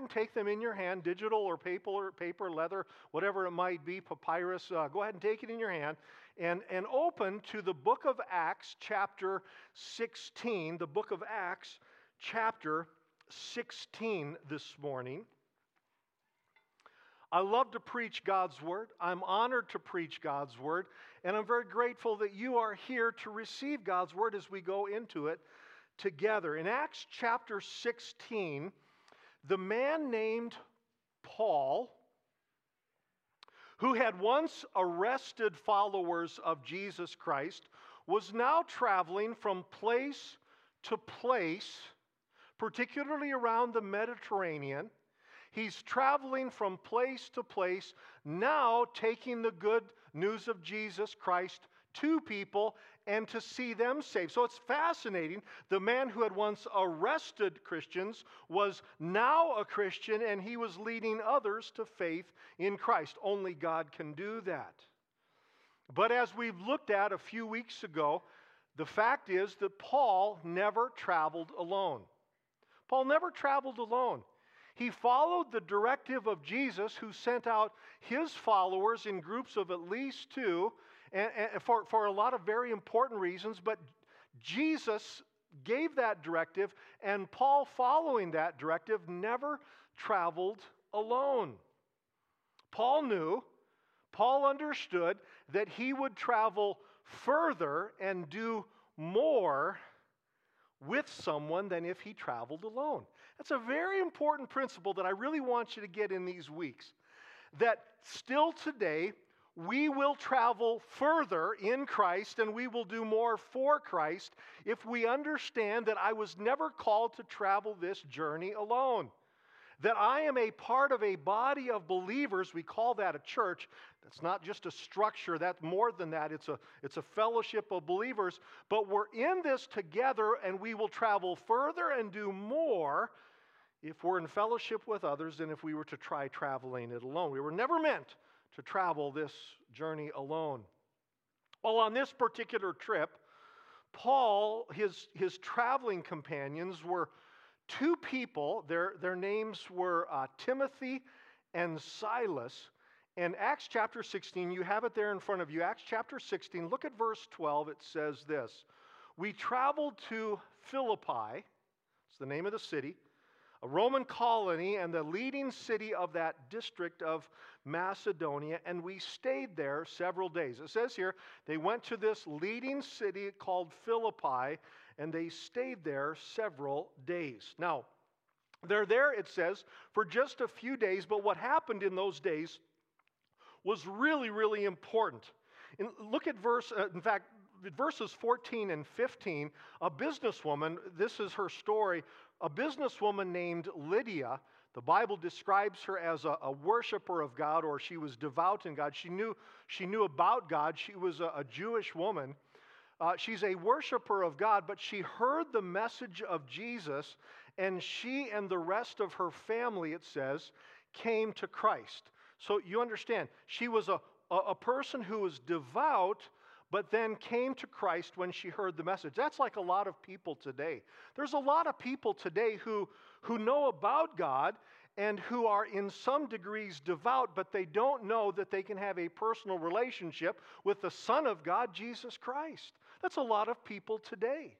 and take them in your hand, digital or paper, or paper, leather, whatever it might be, papyrus. Uh, go ahead and take it in your hand and, and open to the book of Acts, chapter 16. The book of Acts, chapter 16 this morning. I love to preach God's word. I'm honored to preach God's word. And I'm very grateful that you are here to receive God's word as we go into it together. In Acts chapter 16, the man named Paul, who had once arrested followers of Jesus Christ, was now traveling from place to place, particularly around the Mediterranean. He's traveling from place to place, now taking the good news of Jesus Christ to people and to see them saved. So it's fascinating. The man who had once arrested Christians was now a Christian and he was leading others to faith in Christ. Only God can do that. But as we've looked at a few weeks ago, the fact is that Paul never traveled alone. Paul never traveled alone. He followed the directive of Jesus, who sent out his followers in groups of at least two and, and for, for a lot of very important reasons, but Jesus gave that directive, and Paul, following that directive, never traveled alone. Paul knew, Paul understood that he would travel further and do more with someone than if he traveled alone. That's a very important principle that I really want you to get in these weeks. That still today, we will travel further in Christ and we will do more for Christ if we understand that I was never called to travel this journey alone. That I am a part of a body of believers, we call that a church. That's not just a structure, that's more than that. It's a, it's a fellowship of believers. But we're in this together and we will travel further and do more if we're in fellowship with others than if we were to try traveling it alone. We were never meant to travel this journey alone. Well, on this particular trip, Paul, his, his traveling companions were two people. Their, their names were uh, Timothy and Silas. In Acts chapter 16, you have it there in front of you. Acts chapter 16, look at verse 12. It says this We traveled to Philippi, it's the name of the city, a Roman colony and the leading city of that district of Macedonia, and we stayed there several days. It says here they went to this leading city called Philippi, and they stayed there several days. Now, they're there, it says, for just a few days, but what happened in those days was really, really important. And look at verse, uh, in fact, verses 14 and 15. A businesswoman, this is her story, a businesswoman named Lydia the Bible describes her as a, a, worshiper of God, or she was devout in God. She knew, she knew about God. She was a, a Jewish woman. Uh, she's a worshiper of God, but she heard the message of Jesus, and she and the rest of her family, it says, came to Christ. So you understand, she was a, a, a person who was devout, but then came to Christ when she heard the message. That's like a lot of people today. There's a lot of people today who, who know about God and who are in some degrees devout, but they don't know that they can have a personal relationship with the Son of God, Jesus Christ. That's a lot of people today.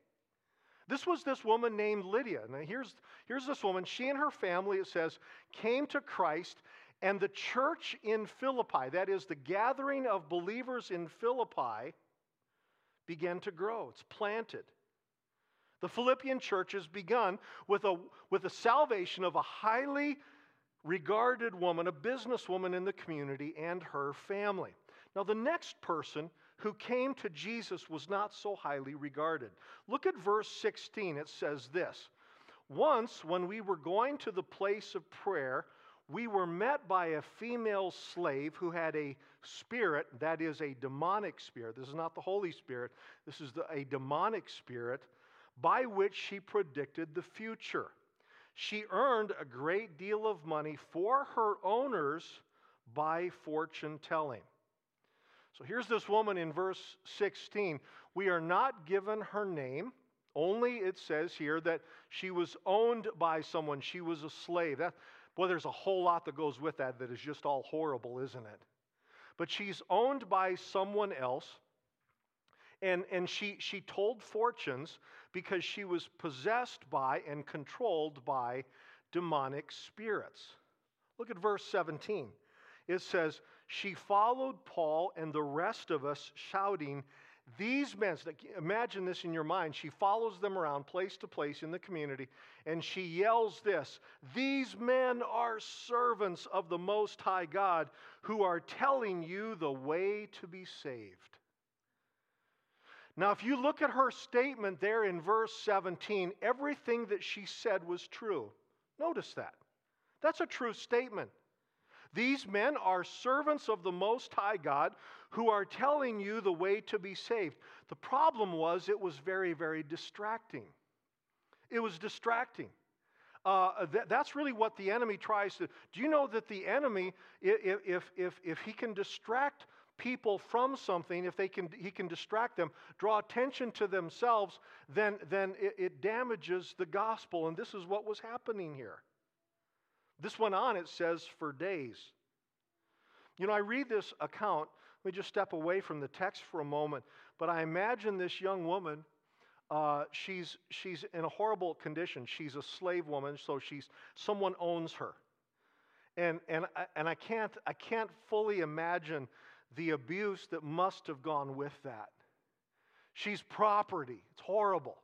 This was this woman named Lydia. Now, here's, here's this woman. She and her family, it says, came to Christ, and the church in Philippi, that is, the gathering of believers in Philippi, began to grow. It's planted. The Philippian church has begun with a, with the salvation of a highly regarded woman, a businesswoman in the community, and her family. Now, the next person who came to Jesus was not so highly regarded. Look at verse 16. It says this Once, when we were going to the place of prayer, we were met by a female slave who had a spirit, that is, a demonic spirit. This is not the Holy Spirit, this is a demonic spirit by which she predicted the future. She earned a great deal of money for her owners by fortune telling. So here's this woman in verse 16. We are not given her name. Only it says here that she was owned by someone. She was a slave. That, Boy, there's a whole lot that goes with that that is just all horrible, isn't it? But she's owned by someone else, and, and she, she told fortunes because she was possessed by and controlled by demonic spirits. Look at verse 17. It says, She followed Paul and the rest of us, shouting, these men, imagine this in your mind. She follows them around place to place in the community and she yells this These men are servants of the Most High God who are telling you the way to be saved. Now, if you look at her statement there in verse 17, everything that she said was true. Notice that. That's a true statement. These men are servants of the Most High God who are telling you the way to be saved. The problem was it was very, very distracting. It was distracting. Uh, th- that's really what the enemy tries to. Do you know that the enemy, if, if, if, if he can distract people from something, if they can, he can distract them, draw attention to themselves, then, then it, it damages the gospel. And this is what was happening here. This went on, it says, for days. You know, I read this account. Let me just step away from the text for a moment. But I imagine this young woman, uh, she's, she's in a horrible condition. She's a slave woman, so she's, someone owns her. And, and, and I, can't, I can't fully imagine the abuse that must have gone with that. She's property. It's horrible.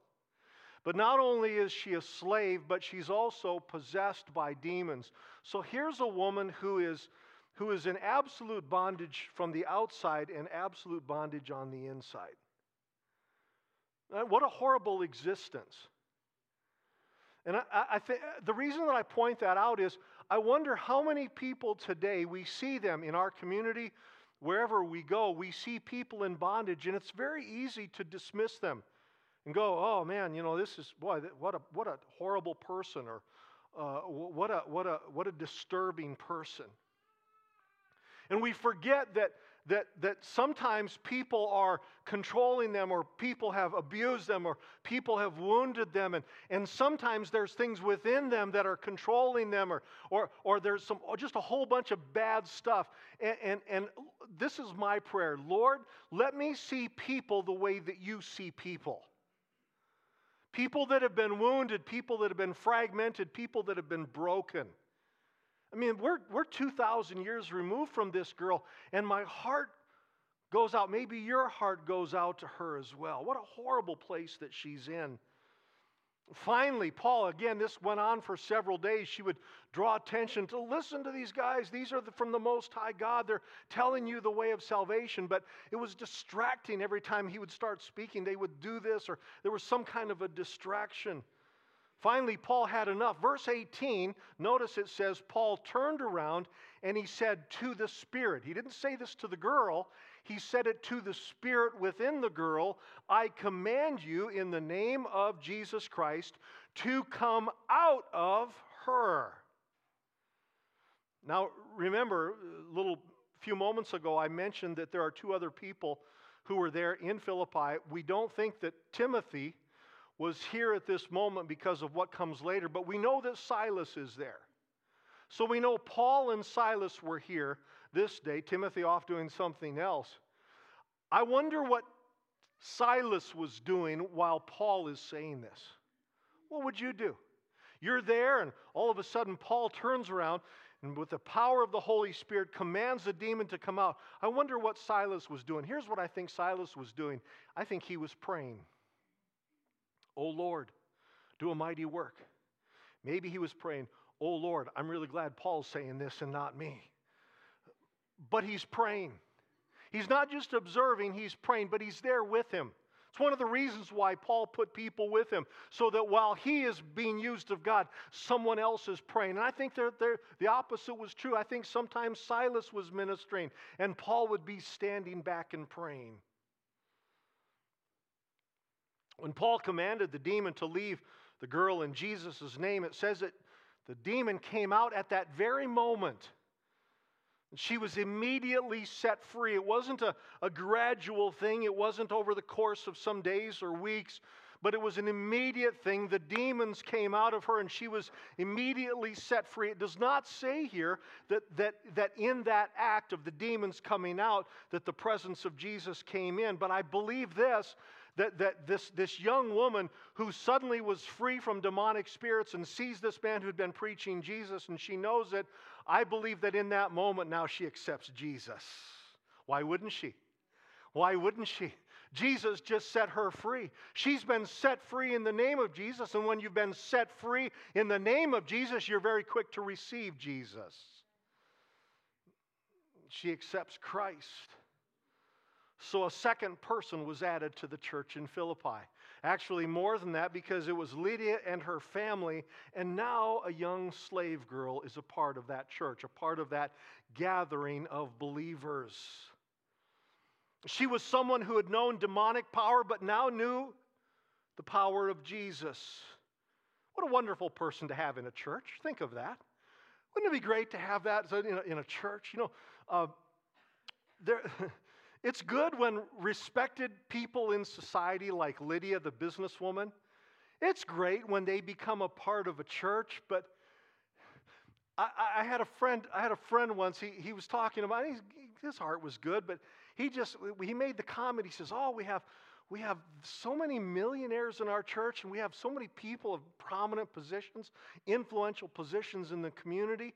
But not only is she a slave, but she's also possessed by demons. So here's a woman who is, who is in absolute bondage from the outside and absolute bondage on the inside. Uh, what a horrible existence. And I, I think the reason that I point that out is I wonder how many people today we see them in our community, wherever we go, we see people in bondage, and it's very easy to dismiss them and go, oh man, you know, this is, boy, what a, what a horrible person or uh, what, a, what, a, what a disturbing person. And we forget that, that, that sometimes people are controlling them or people have abused them or people have wounded them. And, and sometimes there's things within them that are controlling them or, or, or there's some, or just a whole bunch of bad stuff. And, and, and this is my prayer Lord, let me see people the way that you see people. People that have been wounded, people that have been fragmented, people that have been broken. I mean, we're, we're 2,000 years removed from this girl, and my heart goes out. Maybe your heart goes out to her as well. What a horrible place that she's in. Finally, Paul, again, this went on for several days. She would draw attention to listen to these guys. These are the, from the Most High God. They're telling you the way of salvation. But it was distracting every time he would start speaking. They would do this, or there was some kind of a distraction. Finally, Paul had enough. Verse 18, notice it says, Paul turned around and he said to the Spirit. He didn't say this to the girl, he said it to the Spirit within the girl I command you in the name of Jesus Christ to come out of her. Now, remember, a little few moments ago, I mentioned that there are two other people who were there in Philippi. We don't think that Timothy was here at this moment because of what comes later, but we know that Silas is there. So we know Paul and Silas were here this day, Timothy off doing something else. I wonder what Silas was doing while Paul is saying this. What would you do? You're there, and all of a sudden, Paul turns around and, with the power of the Holy Spirit, commands the demon to come out. I wonder what Silas was doing. Here's what I think Silas was doing I think he was praying. Oh Lord, do a mighty work. Maybe he was praying, Oh Lord, I'm really glad Paul's saying this and not me. But he's praying. He's not just observing, he's praying, but he's there with him. It's one of the reasons why Paul put people with him, so that while he is being used of God, someone else is praying. And I think they're, they're, the opposite was true. I think sometimes Silas was ministering, and Paul would be standing back and praying. When Paul commanded the demon to leave the girl in Jesus' name, it says that the demon came out at that very moment. She was immediately set free. It wasn't a, a gradual thing, it wasn't over the course of some days or weeks, but it was an immediate thing. The demons came out of her and she was immediately set free. It does not say here that, that, that in that act of the demons coming out, that the presence of Jesus came in. But I believe this that, that this, this young woman who suddenly was free from demonic spirits and sees this man who'd been preaching Jesus and she knows it, I believe that in that moment now she accepts Jesus. Why wouldn't she? Why wouldn't she? Jesus just set her free. She's been set free in the name of Jesus, and when you've been set free in the name of Jesus, you're very quick to receive Jesus. She accepts Christ. So a second person was added to the church in Philippi. Actually, more than that, because it was Lydia and her family, and now a young slave girl is a part of that church, a part of that gathering of believers. She was someone who had known demonic power, but now knew the power of Jesus. What a wonderful person to have in a church. Think of that. Wouldn't it be great to have that in a, in a church? You know, uh, there, it's good when respected people in society, like Lydia, the businesswoman, it's great when they become a part of a church, but I, I had a friend. I had a friend once. He, he was talking about his heart was good, but he just he made the comment. He says, "Oh, we have we have so many millionaires in our church, and we have so many people of prominent positions, influential positions in the community."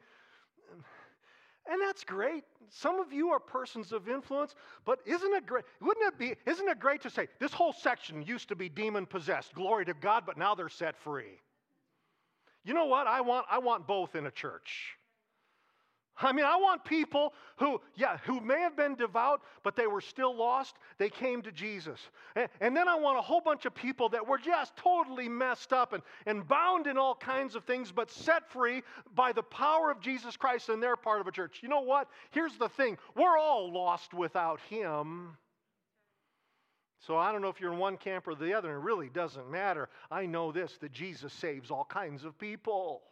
And that's great. Some of you are persons of influence, but isn't it great? Wouldn't it be, isn't it great to say, this whole section used to be demon possessed, glory to God, but now they're set free? You know what? I want, I want both in a church. I mean, I want people who, yeah, who may have been devout, but they were still lost. They came to Jesus. And, and, then I want a whole bunch of people that were just totally messed up and, and bound in all kinds of things, but set free by the power of Jesus Christ and they're part of a church. You know what? Here's the thing we're all lost without Him. So I don't know if you're in one camp or the other, and it really doesn't matter. I know this that Jesus saves all kinds of people.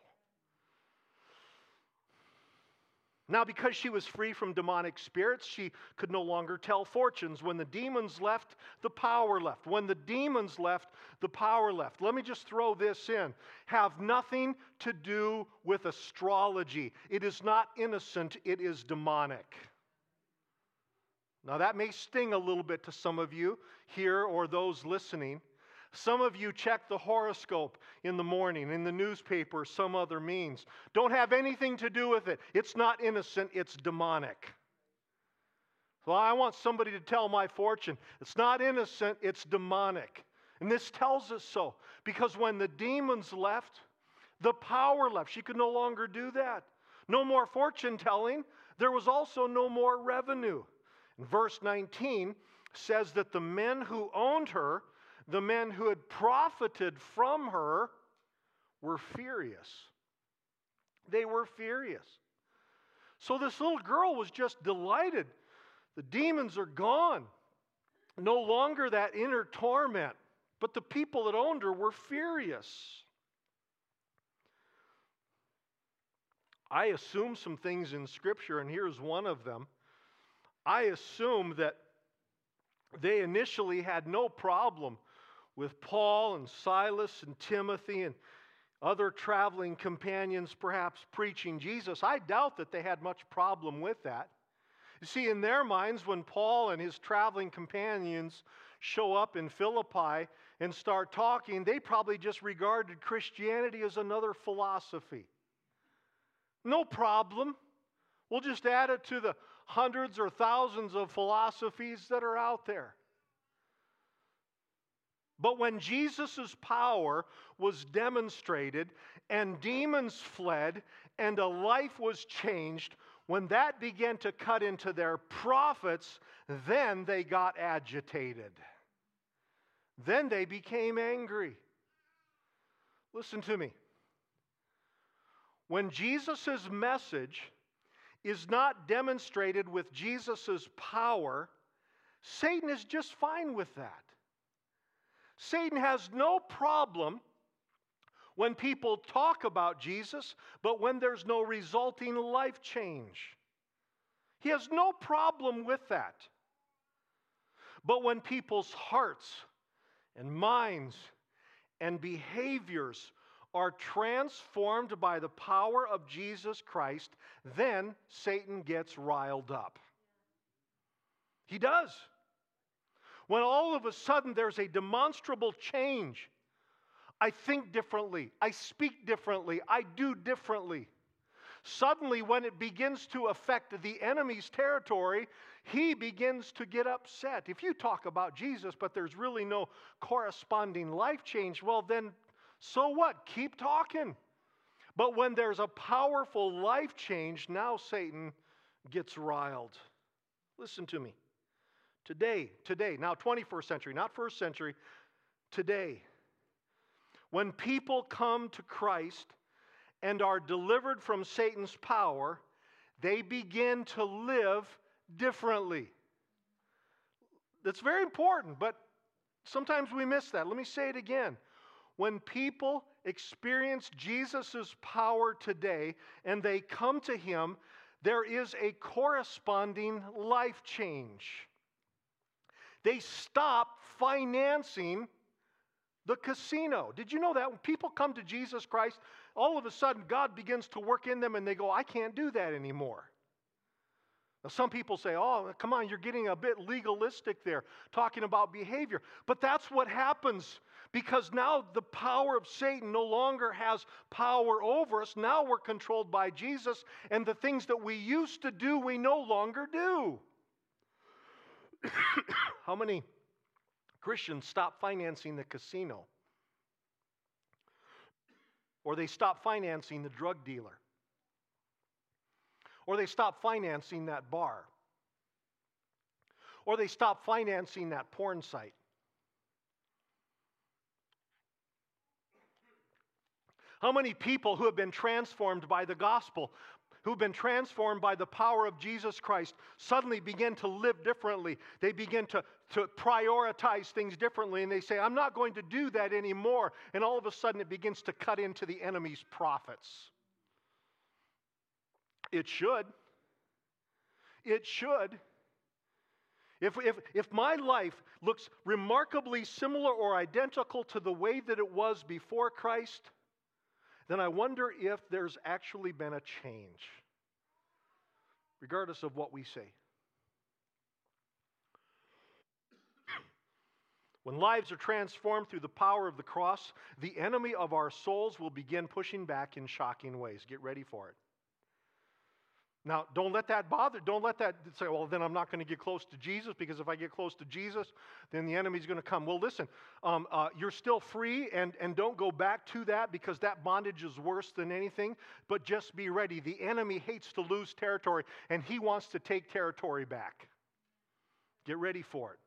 Now, because she was free from demonic spirits, she could no longer tell fortunes. When the demons left, the power left. When the demons left, the power left. Let me just throw this in. Have nothing to do with astrology. It is not innocent, it is demonic. Now, that may sting a little bit to some of you here or those listening. Some of you check the horoscope in the morning, in the newspaper, some other means. Don't have anything to do with it. It's not innocent, it's demonic. Well, I want somebody to tell my fortune. It's not innocent, it's demonic. And this tells us so because when the demons left, the power left. She could no longer do that. No more fortune telling. There was also no more revenue. And verse 19 says that the men who owned her the men who had profited from her were furious. They were furious. So this little girl was just delighted. The demons are gone. No longer that inner torment. But the people that owned her were furious. I assume some things in Scripture, and here's one of them. I assume that they initially had no problem with Paul and Silas and Timothy and other traveling companions perhaps preaching Jesus, I doubt that they had much problem with that. You see, in their minds, when Paul and his traveling companions show up in Philippi and start talking, they probably just regarded Christianity as another philosophy. No problem. We'll just add it to the hundreds or thousands of philosophies that are out there. But when Jesus' power was demonstrated and demons fled and a life was changed, when that began to cut into their profits, then they got agitated. Then they became angry. Listen to me. When Jesus' message is not demonstrated with Jesus' power, Satan is just fine with that. Satan has no problem when people talk about Jesus, but when there's no resulting life change. He has no problem with that. But when people's hearts and minds and behaviors are transformed by the power of Jesus Christ, then Satan gets riled up. He does. When all of a sudden there's a demonstrable change, I think differently, I speak differently, I do differently. Suddenly, when it begins to affect the enemy's territory, he begins to get upset. If you talk about Jesus, but there's really no corresponding life change, well, then so what? Keep talking. But when there's a powerful life change, now Satan gets riled. Listen to me. Today, today, now 21st century, not first century, today, when people come to Christ and are delivered from Satan's power, they begin to live differently. That's very important, but sometimes we miss that. Let me say it again. When people experience Jesus' power today and they come to Him, there is a corresponding life change. They stop financing the casino. Did you know that? When people come to Jesus Christ, all of a sudden God begins to work in them and they go, I can't do that anymore. Now, some people say, oh, come on, you're getting a bit legalistic there, talking about behavior. But that's what happens because now the power of Satan no longer has power over us. Now we're controlled by Jesus, and the things that we used to do, we no longer do. How many Christians stop financing the casino? Or they stop financing the drug dealer? Or they stop financing that bar? Or they stop financing that porn site? How many people who have been transformed by the gospel who've been transformed by the power of Jesus Christ suddenly begin to live differently. They begin to, to prioritize things differently, and they say, I'm not going to do that anymore. And all of a sudden, it begins to cut into the enemy's profits. It should. It should. If, if, if my life looks remarkably similar or identical to the way that it was before Christ, then I wonder if there's actually been a change, regardless of what we say. When lives are transformed through the power of the cross, the enemy of our souls will begin pushing back in shocking ways. Get ready for it. Now, don't let that bother. Don't let that say, well, then I'm not going to get close to Jesus because if I get close to Jesus, then the enemy's going to come. Well, listen, um, uh, you're still free and, and don't go back to that because that bondage is worse than anything, but just be ready. The enemy hates to lose territory and he wants to take territory back. Get ready for it.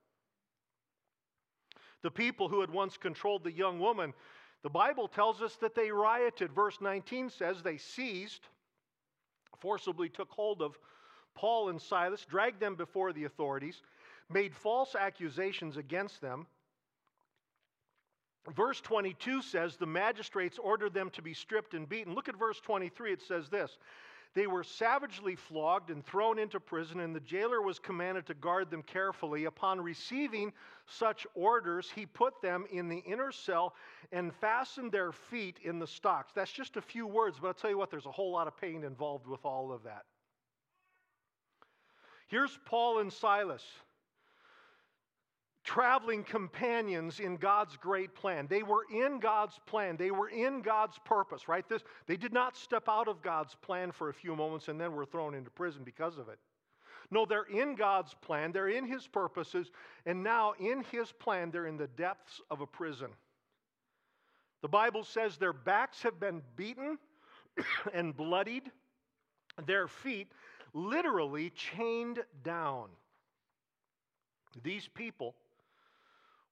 The people who had once controlled the young woman, the Bible tells us that they rioted. Verse 19 says they seized forcibly took hold of Paul and Silas, dragged them before the authorities, made false accusations against them. Verse 22 says the magistrates ordered them to be stripped and beaten. Look at verse 23. It says this They were savagely flogged and thrown into prison, and the jailer was commanded to guard them carefully. Upon receiving such orders, he put them in the inner cell and fastened their feet in the stocks. That's just a few words, but I'll tell you what, there's a whole lot of pain involved with all of that. Here's Paul and Silas, traveling companions in God's great plan. They were in God's plan, they were in God's purpose, right? This, they did not step out of God's plan for a few moments and then were thrown into prison because of it. No, they're in God's plan, they're in His purposes, and now in His plan, they're in the depths of a prison. The Bible says their backs have been beaten and bloodied, their feet literally chained down. These people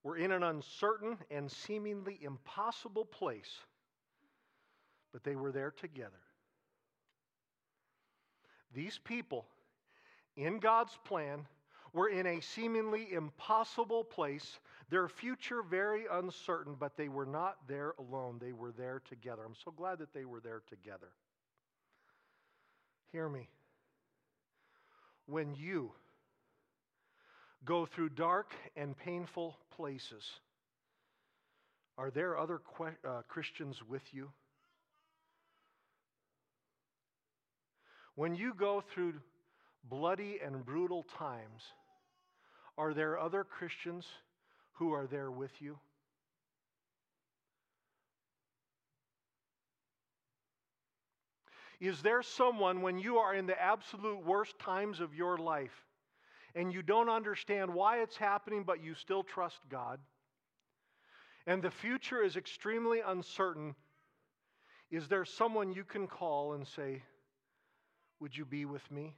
were in an uncertain and seemingly impossible place, but they were there together. These people in God's plan, were in a seemingly impossible place, their future very uncertain, but they were not there alone. They were there together. I'm so glad that they were there together. Hear me. When you go through dark and painful places, Are there other que- uh, Christians with you? When you go through bloody and brutal times, are there other Christians who are there with you? Is there someone when you are in the absolute worst times of your life and you don't understand why it's happening, but you still trust God? And the future is extremely uncertain. Is there someone you can call and say, Would you be with me?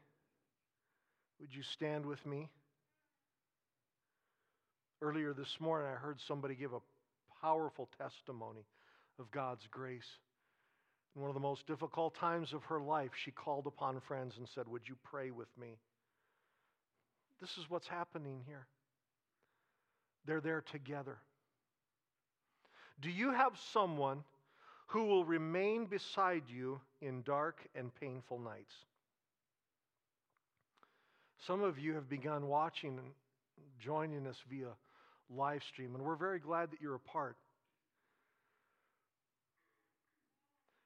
Would you stand with me? Earlier this morning, I heard somebody give a powerful testimony of God's grace. In one of the most difficult times of her life, she called upon friends and said, Would you pray with me? This is what's happening here. They're there together. Do you have someone who will remain beside you in dark and painful nights? Some of you have begun watching and joining us via live stream, and we're very glad that you're a part.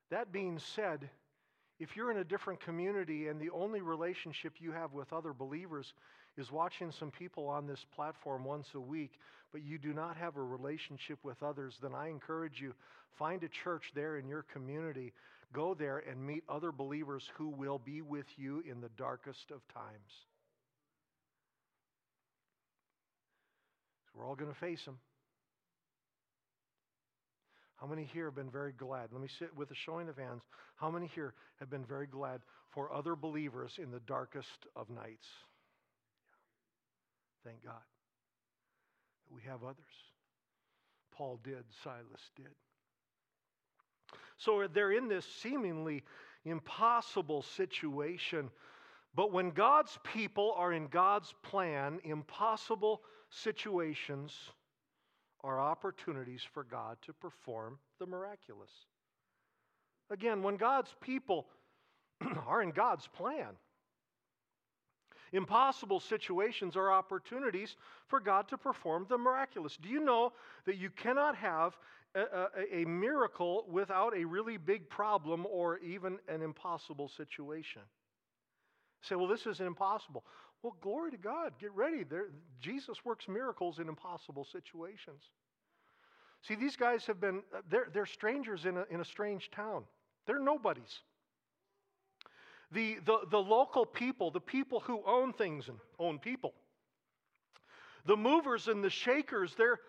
That being said, if you're in a different community and the only relationship you have with other believers is watching some people on this platform once a week, but you do not have a relationship with others, then I encourage you find a church there in your community. Go there and meet other believers who will be with you in the darkest of times. We're all going to face them. How many here have been very glad? Let me sit with a showing of hands. How many here have been very glad for other believers in the darkest of nights? Thank God that we have others. Paul did, Silas did. So they're in this seemingly impossible situation. But when God's people are in God's plan, impossible situations are opportunities for God to perform the miraculous. Again, when God's people are in God's plan, impossible situations are opportunities for God to perform the miraculous. Do you know that you cannot have a, a, a miracle without a really big problem or even an impossible situation? say, well, this is impossible. Well, glory to God. Get ready. There, Jesus works miracles in impossible situations. See, these guys have been, they're, they're strangers in a, in a strange town. They're nobodies. The, the, the local people, the people who own things and own people, the movers and the shakers, they're,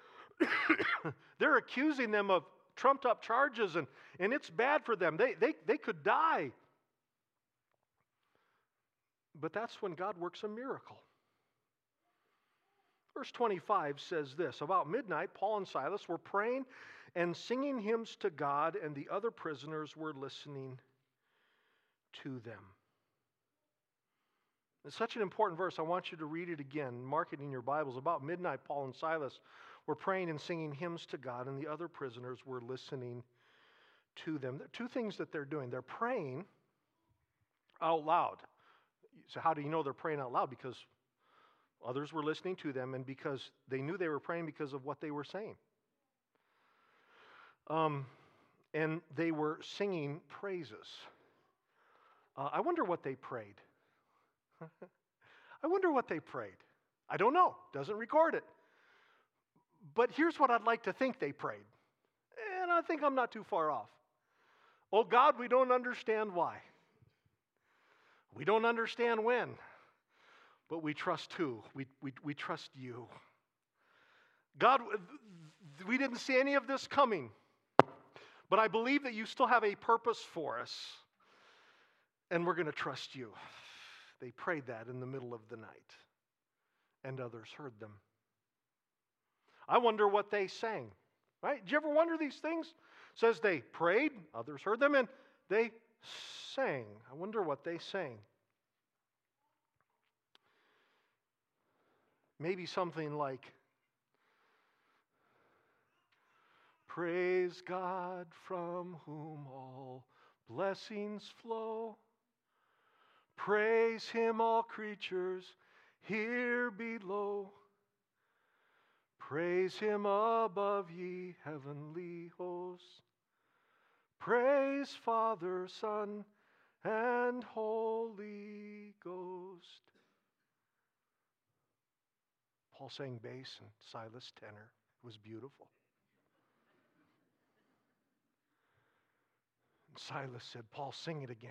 they're accusing them of trumped up charges, and, and it's bad for them. They, they, they could die. But that's when God works a miracle. Verse 25 says this About midnight, Paul and Silas were praying and singing hymns to God, and the other prisoners were listening to them. It's such an important verse. I want you to read it again. Mark it in your Bibles. About midnight, Paul and Silas were praying and singing hymns to God, and the other prisoners were listening to them. There are two things that they're doing. They're praying out loud. So, how do you know they're praying out loud? Because others were listening to them, and because they knew they were praying because of what they were saying. Um, and they were singing praises. Uh, I wonder what they prayed. I wonder what they prayed. I don't know, doesn't record it. But here's what I'd like to think they prayed. And I think I'm not too far off. Oh God, we don't understand why. We don't understand when, but we trust who? We, we, we trust you. God, we didn't see any of this coming, but I believe that you still have a purpose for us, and we're going to trust you. They prayed that in the middle of the night, and others heard them. I wonder what they sang. Right? Did you ever wonder these things? It says they prayed, others heard them, and they sang. I wonder what they sang. Maybe something like, Praise God from whom all blessings flow. Praise him, all creatures here below. Praise him above ye heavenly hosts. Praise Father, Son, and Holy Ghost. Paul sang bass and Silas tenor. It was beautiful. And Silas said, Paul, sing it again.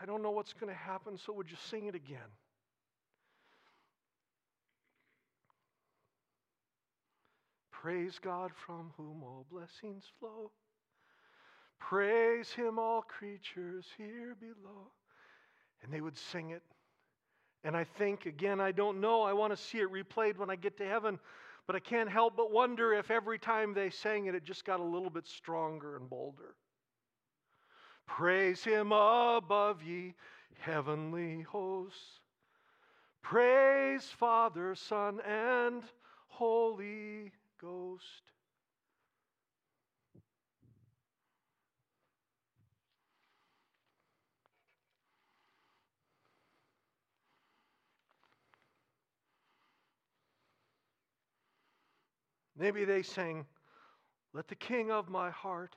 I don't know what's going to happen, so would you sing it again? Praise God from whom all blessings flow. Praise him, all creatures here below. And they would sing it. And I think, again, I don't know. I want to see it replayed when I get to heaven. But I can't help but wonder if every time they sang it, it just got a little bit stronger and bolder. Praise him above ye heavenly hosts. Praise Father, Son, and Holy Ghost. Maybe they sang, Let the King of my heart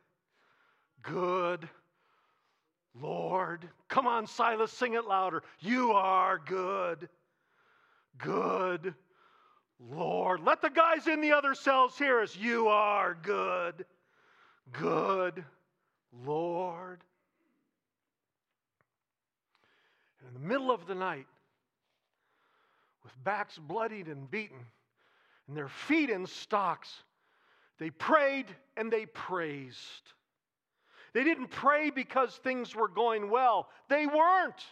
good, Lord. Come on, Silas, sing it louder. You are good, good, Lord. Let the guys in the other cells hear us. You are good, good, Lord. And in the middle of the night, with backs bloodied and beaten, and their feet in stocks, they prayed and they praised. They didn't pray because things were going well, they weren't.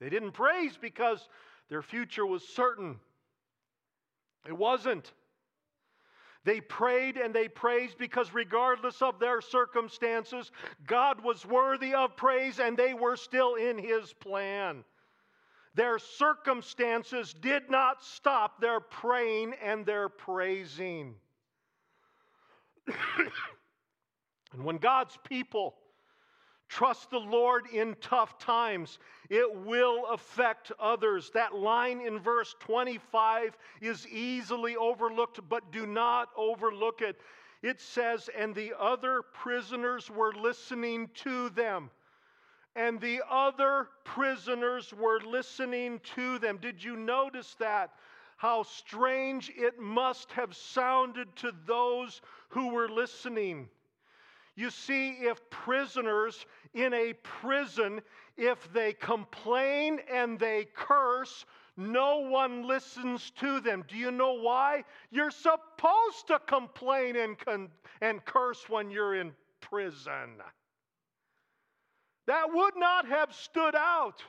They didn't praise because their future was certain. It wasn't. They prayed and they praised because, regardless of their circumstances, God was worthy of praise and they were still in His plan. Their circumstances did not stop their praying and their praising. and when God's people trust the Lord in tough times, it will affect others. That line in verse 25 is easily overlooked, but do not overlook it. It says, And the other prisoners were listening to them and the other prisoners were listening to them. Did you notice that? How strange it must have sounded to those who were listening. You see, if prisoners in a prison, if they complain and they curse, no one listens to them. Do you know why? You're supposed to complain and, con- and curse when you're in prison. That would not have stood out.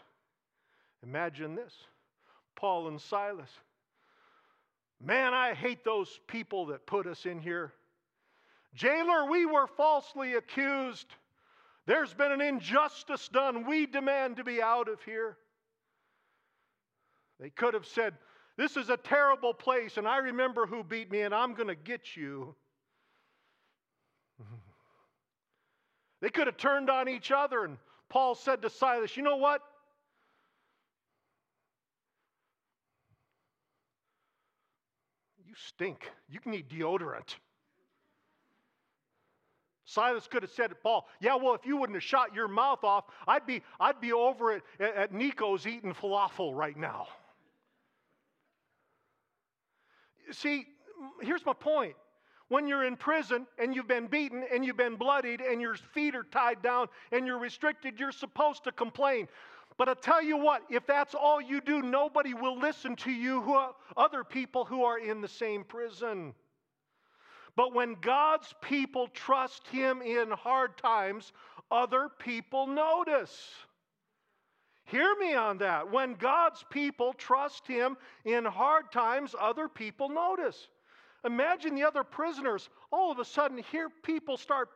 Imagine this Paul and Silas. Man, I hate those people that put us in here. Jailer, we were falsely accused. There's been an injustice done. We demand to be out of here. They could have said, This is a terrible place, and I remember who beat me, and I'm going to get you. They could have turned on each other and Paul said to Silas, You know what? You stink. You can need deodorant. Silas could have said to Paul, Yeah, well, if you wouldn't have shot your mouth off, I'd be, I'd be over at, at Nico's eating falafel right now. See, here's my point when you're in prison and you've been beaten and you've been bloodied and your feet are tied down and you're restricted, you're supposed to complain. But I tell you what, if that's all you do, nobody will listen to you, who other people who are in the same prison. But when God's people trust Him in hard times, other people notice. Hear me on that. When God's people trust Him in hard times, other people notice. Imagine the other prisoners all of a sudden hear people start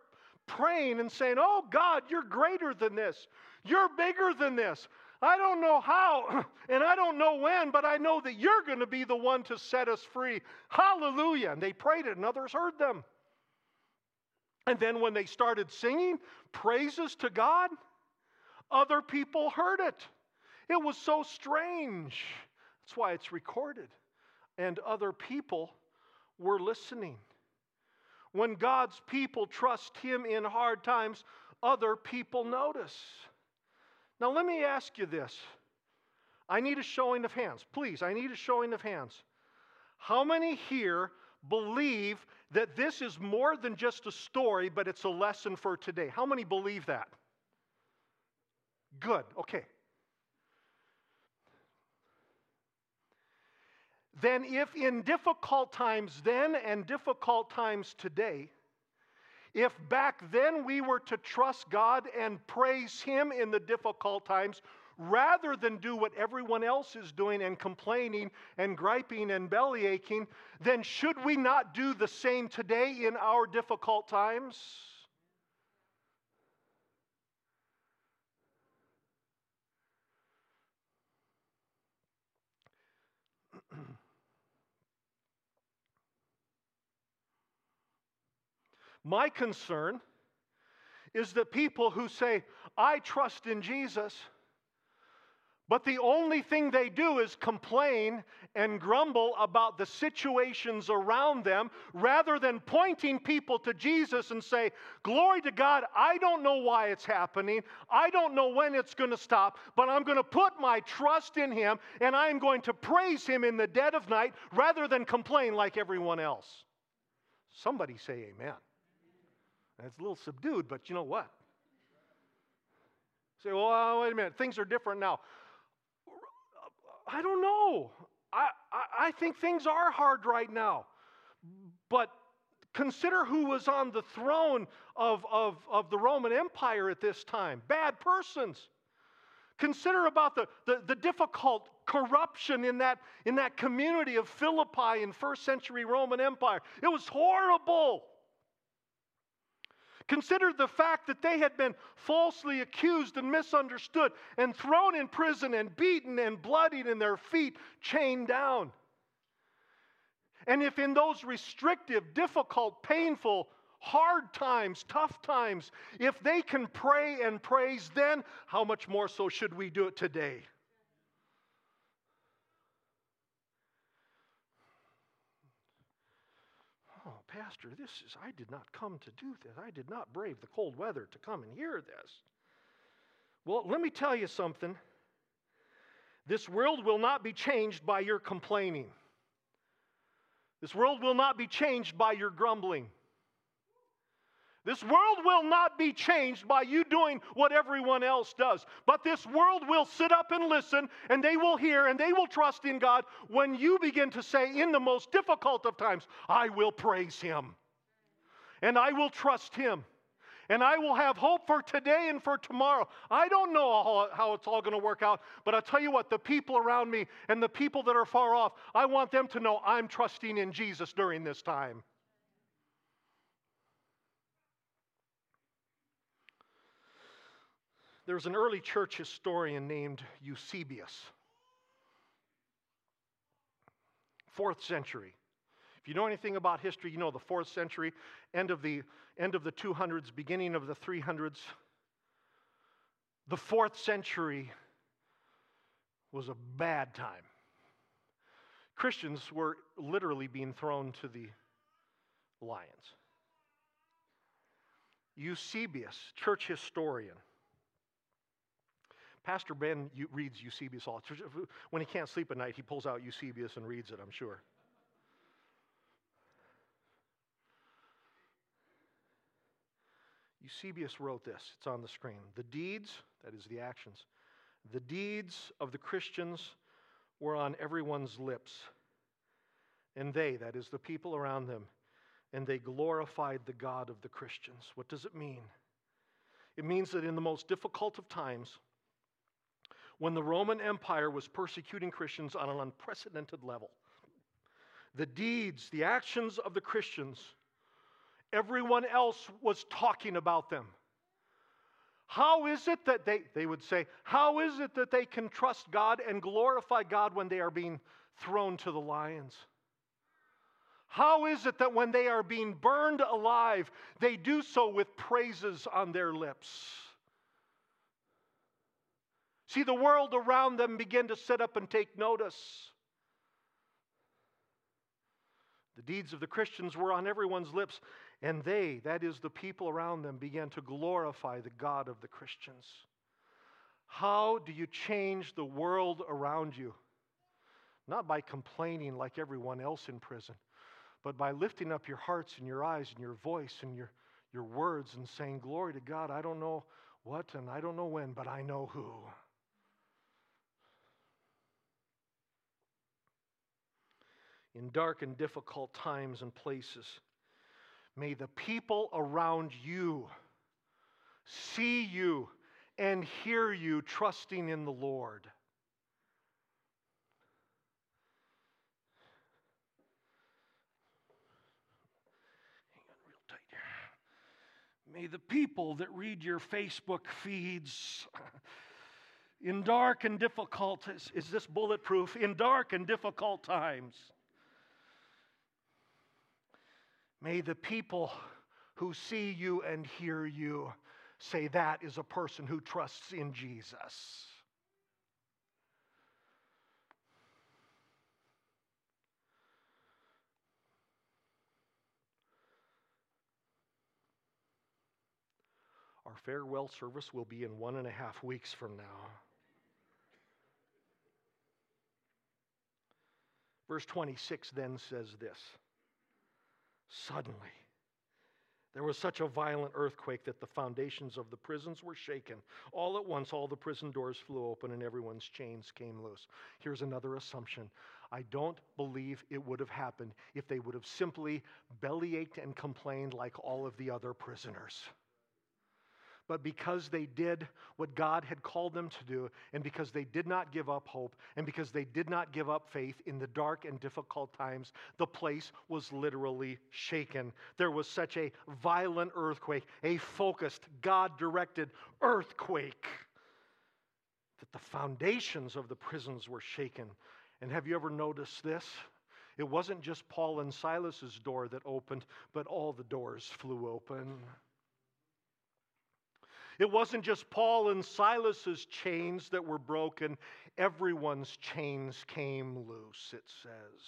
praying and saying, Oh God, you're greater than this. You're bigger than this. I don't know how and I don't know when, but I know that you're going to be the one to set us free. Hallelujah. And they prayed it, and others heard them. And then when they started singing praises to God, other people heard it. It was so strange. That's why it's recorded. And other people were listening. When God's people trust Him in hard times, other people notice. Now, let me ask you this. I need a showing of hands. Please, I need a showing of hands. How many here believe that this is more than just a story, but it's a lesson for today? How many believe that? Good, okay. Then, if in difficult times then and difficult times today, if back then we were to trust God and praise Him in the difficult times, rather than do what everyone else is doing and complaining and griping and belly aching, then should we not do the same today in our difficult times? My concern is that people who say, I trust in Jesus, but the only thing they do is complain and grumble about the situations around them rather than pointing people to Jesus and say, Glory to God, I don't know why it's happening. I don't know when it's going to stop, but I'm going to put my trust in Him and I'm going to praise Him in the dead of night rather than complain like everyone else. Somebody say amen. It's a little subdued, but you know what? Say, well, uh, wait a minute, things are different now. I don't know. I, I, I think things are hard right now. But consider who was on the throne of, of, of the Roman Empire at this time bad persons. Consider about the, the, the, difficult corruption in that, in that community of Philippi in first century Roman Empire. It was horrible. Consider the fact that they had been falsely accused and misunderstood and thrown in prison and beaten and bloodied and their feet chained down. And if in those restrictive, difficult, painful, hard times, tough times, if they can pray and praise then, how much more so should we do it today? Pastor, this is, I did not come to do this. I did not brave the cold weather to come and hear this. Well, let me tell you something. This world will not be changed by your complaining. This world will not be changed by your grumbling. This world will not be changed by you doing what everyone else does. But this world will sit up and listen, and they will hear, and they will trust in God when you begin to say, in the most difficult of times, I will praise Him, and I will trust Him, and I will have hope for today and for tomorrow. I don't know how, it's all going to work out, but I'll tell you what, the people around me and the people that are far off, I want them to know I'm trusting in Jesus during this time. There's an early church historian named Eusebius, fourth century. If you know anything about history, you know the fourth century, end of the end of the 200s, beginning of the 300s. The fourth century was a bad time. Christians were literally being thrown to the lions. Eusebius, church historian, Pastor Ben reads Eusebius all. When he can't sleep at night, he pulls out Eusebius and reads it, I'm sure. Eusebius wrote this. It's on the screen. The deeds, that is the actions, the deeds of the Christians were on everyone's lips. And they, that is the people around them, and they glorified the God of the Christians. What does it mean? It means that in the most difficult of times, when the Roman Empire was persecuting Christians on an unprecedented level, the deeds, the actions of the Christians, everyone else was talking about them. How is it that they, they would say, how is it that they can trust God and glorify God when they are being thrown to the lions? How is it that when they are being burned alive, they do so with praises on their lips? See, the world around them begin to sit up and take notice. The deeds of the Christians were on everyone's lips, and they, that is, the people around them, began to glorify the God of the Christians. How do you change the world around you? Not by complaining like everyone else in prison but by lifting up your hearts and your eyes and your voice and your, your words and saying, Glory to God, I don't know what and I don't know when, but I know who. In dark and difficult times and places, may the people around you see you and hear you trusting in the Lord. Hang on real tight. May the people that read your Facebook feeds in dark and difficult, is, is this bulletproof? In dark and difficult times, may the people who see you and hear you say that is a person who trusts in Jesus. Our farewell service will be in one and a half weeks from now. Verse 26 then says this Suddenly, there was such a violent earthquake that the foundations of the prisons were shaken. All at once, all the prison doors flew open and everyone's chains came loose. Here's another assumption. I don't believe it would have happened if they would have simply bellyached and complained like all of the other prisoners but because they did what God had called them to do, and because they did not give up hope, and because they did not give up faith in the dark and difficult times, the place was literally shaken. There was such a violent earthquake, a focused, God directed earthquake, that the foundations of the prisons were shaken. And have you ever noticed this? It wasn't just Paul and Silas's door that opened, but all the doors flew open. It wasn't just Paul and Silas's chains that were broken, everyone's chains came loose, it says.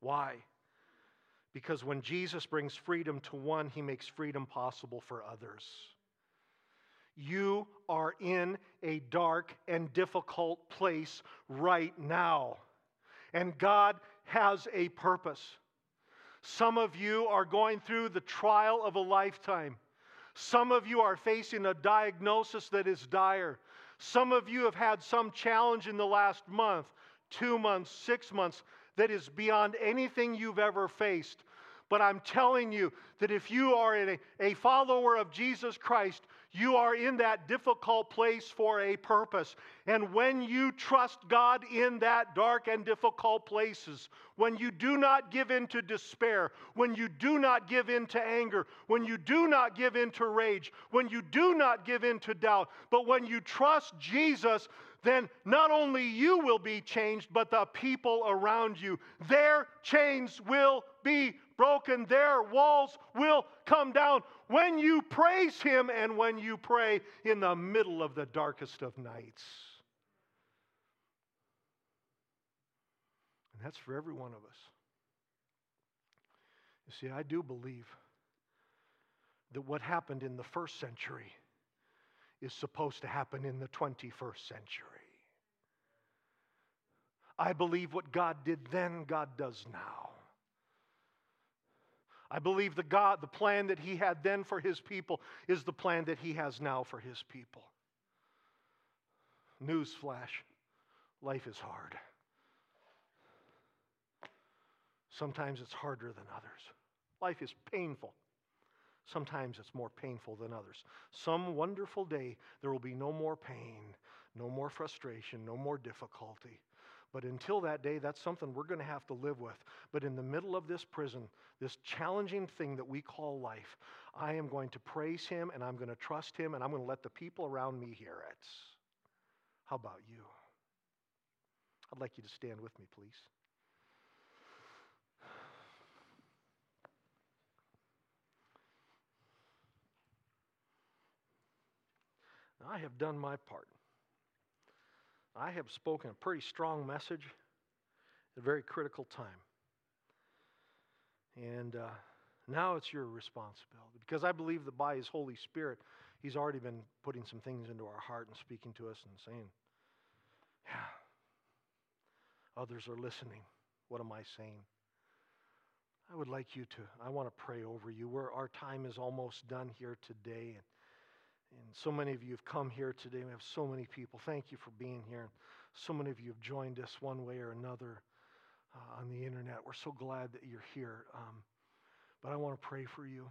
Why? Because when Jesus brings freedom to one, he makes freedom possible for others. You are in a dark and difficult place right now, and God has a purpose. Some of you are going through the trial of a lifetime. Some of you are facing a diagnosis that is dire. Some of you have had some challenge in the last month, two months, six months that is beyond anything you've ever faced. But I'm telling you that if you are a, a follower of Jesus Christ, you are in that difficult place for a purpose. And when you trust God in that dark and difficult places, when you do not give in to despair, when you do not give in to anger, when you do not give in to rage, when you do not give in to doubt, but when you trust Jesus, then not only you will be changed, but the people around you. Their chains will be broken, their walls will come down when you praise Him and when you pray in the middle of the darkest of nights. And that's for every one of us. You see, I do believe that what happened in the first century is supposed to happen in the 21st century. I believe what God did then, God does now. I believe the God, the plan that He had then for His people is the plan that He has now for His people. Newsflash life is hard. Sometimes it's harder than others. Life is painful. Sometimes it's more painful than others. Some wonderful day, there will be no more pain, no more frustration, no more difficulty. But until that day, that's something we're going to have to live with. But in the middle of this prison, this challenging thing that we call life, I am going to praise Him and I'm going to trust Him and I'm going to let the people around me hear it. How about you? I'd like you to stand with me, please. I have done my part. I have spoken a pretty strong message at a very critical time. And uh, now it's your responsibility because I believe that by His Holy Spirit, He's already been putting some things into our heart and speaking to us and saying, Yeah, others are listening. What am I saying? I would like you to, I want to pray over you. Where our time is almost done here today. And and so many of you have come here today. We have so many people. Thank you for being here. So many of you have joined us one way or another uh, on the internet. We're so glad that you're here. Um, but I want to pray for you.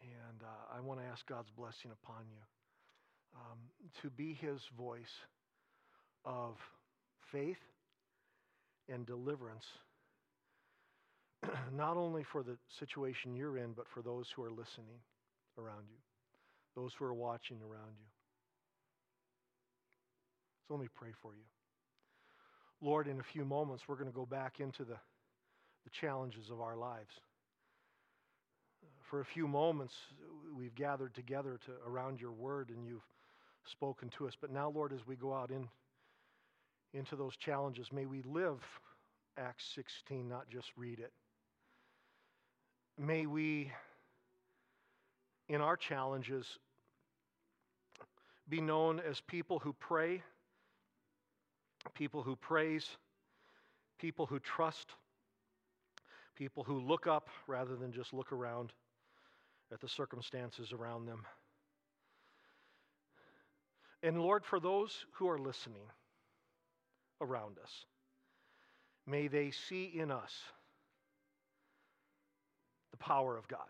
And uh, I want to ask God's blessing upon you um, to be his voice of faith and deliverance, not only for the situation you're in, but for those who are listening around you those who are watching around you. So let me pray for you. Lord, in a few moments, we're going to go back into the, the challenges of our lives. For a few moments, we've gathered together to, around your word and you've spoken to us. But now, Lord, as we go out in, into those challenges, may we live Acts 16, not just read it. May we in our challenges be known as people who pray, people who praise, people who trust, people who look up rather than just look around at the circumstances around them. And Lord, for those who are listening around us, may they see in us the power of God.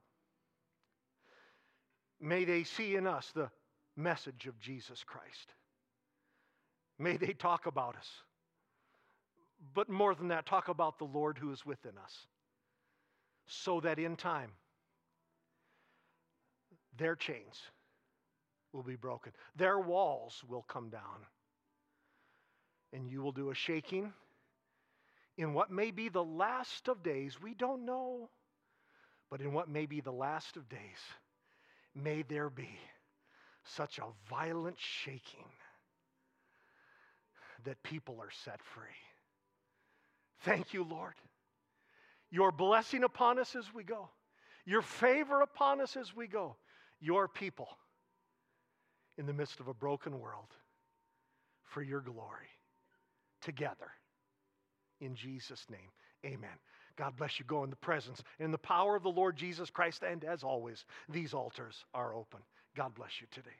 May they see in us the message of Jesus Christ. May they talk about us. But more than that, talk about the Lord who is within us. So that in time, their chains will be broken, their walls will come down, and you will do a shaking in what may be the last of days. We don't know, but in what may be the last of days may there be such a violent shaking that people are set free. Thank you, Lord. Your blessing upon us as we go, your favor upon us as we go, your people in the midst of a broken world for your glory together. In Jesus' name, amen. God bless you. Go in the presence in the power of the Lord Jesus Christ. And as always, these altars are open. God bless you today.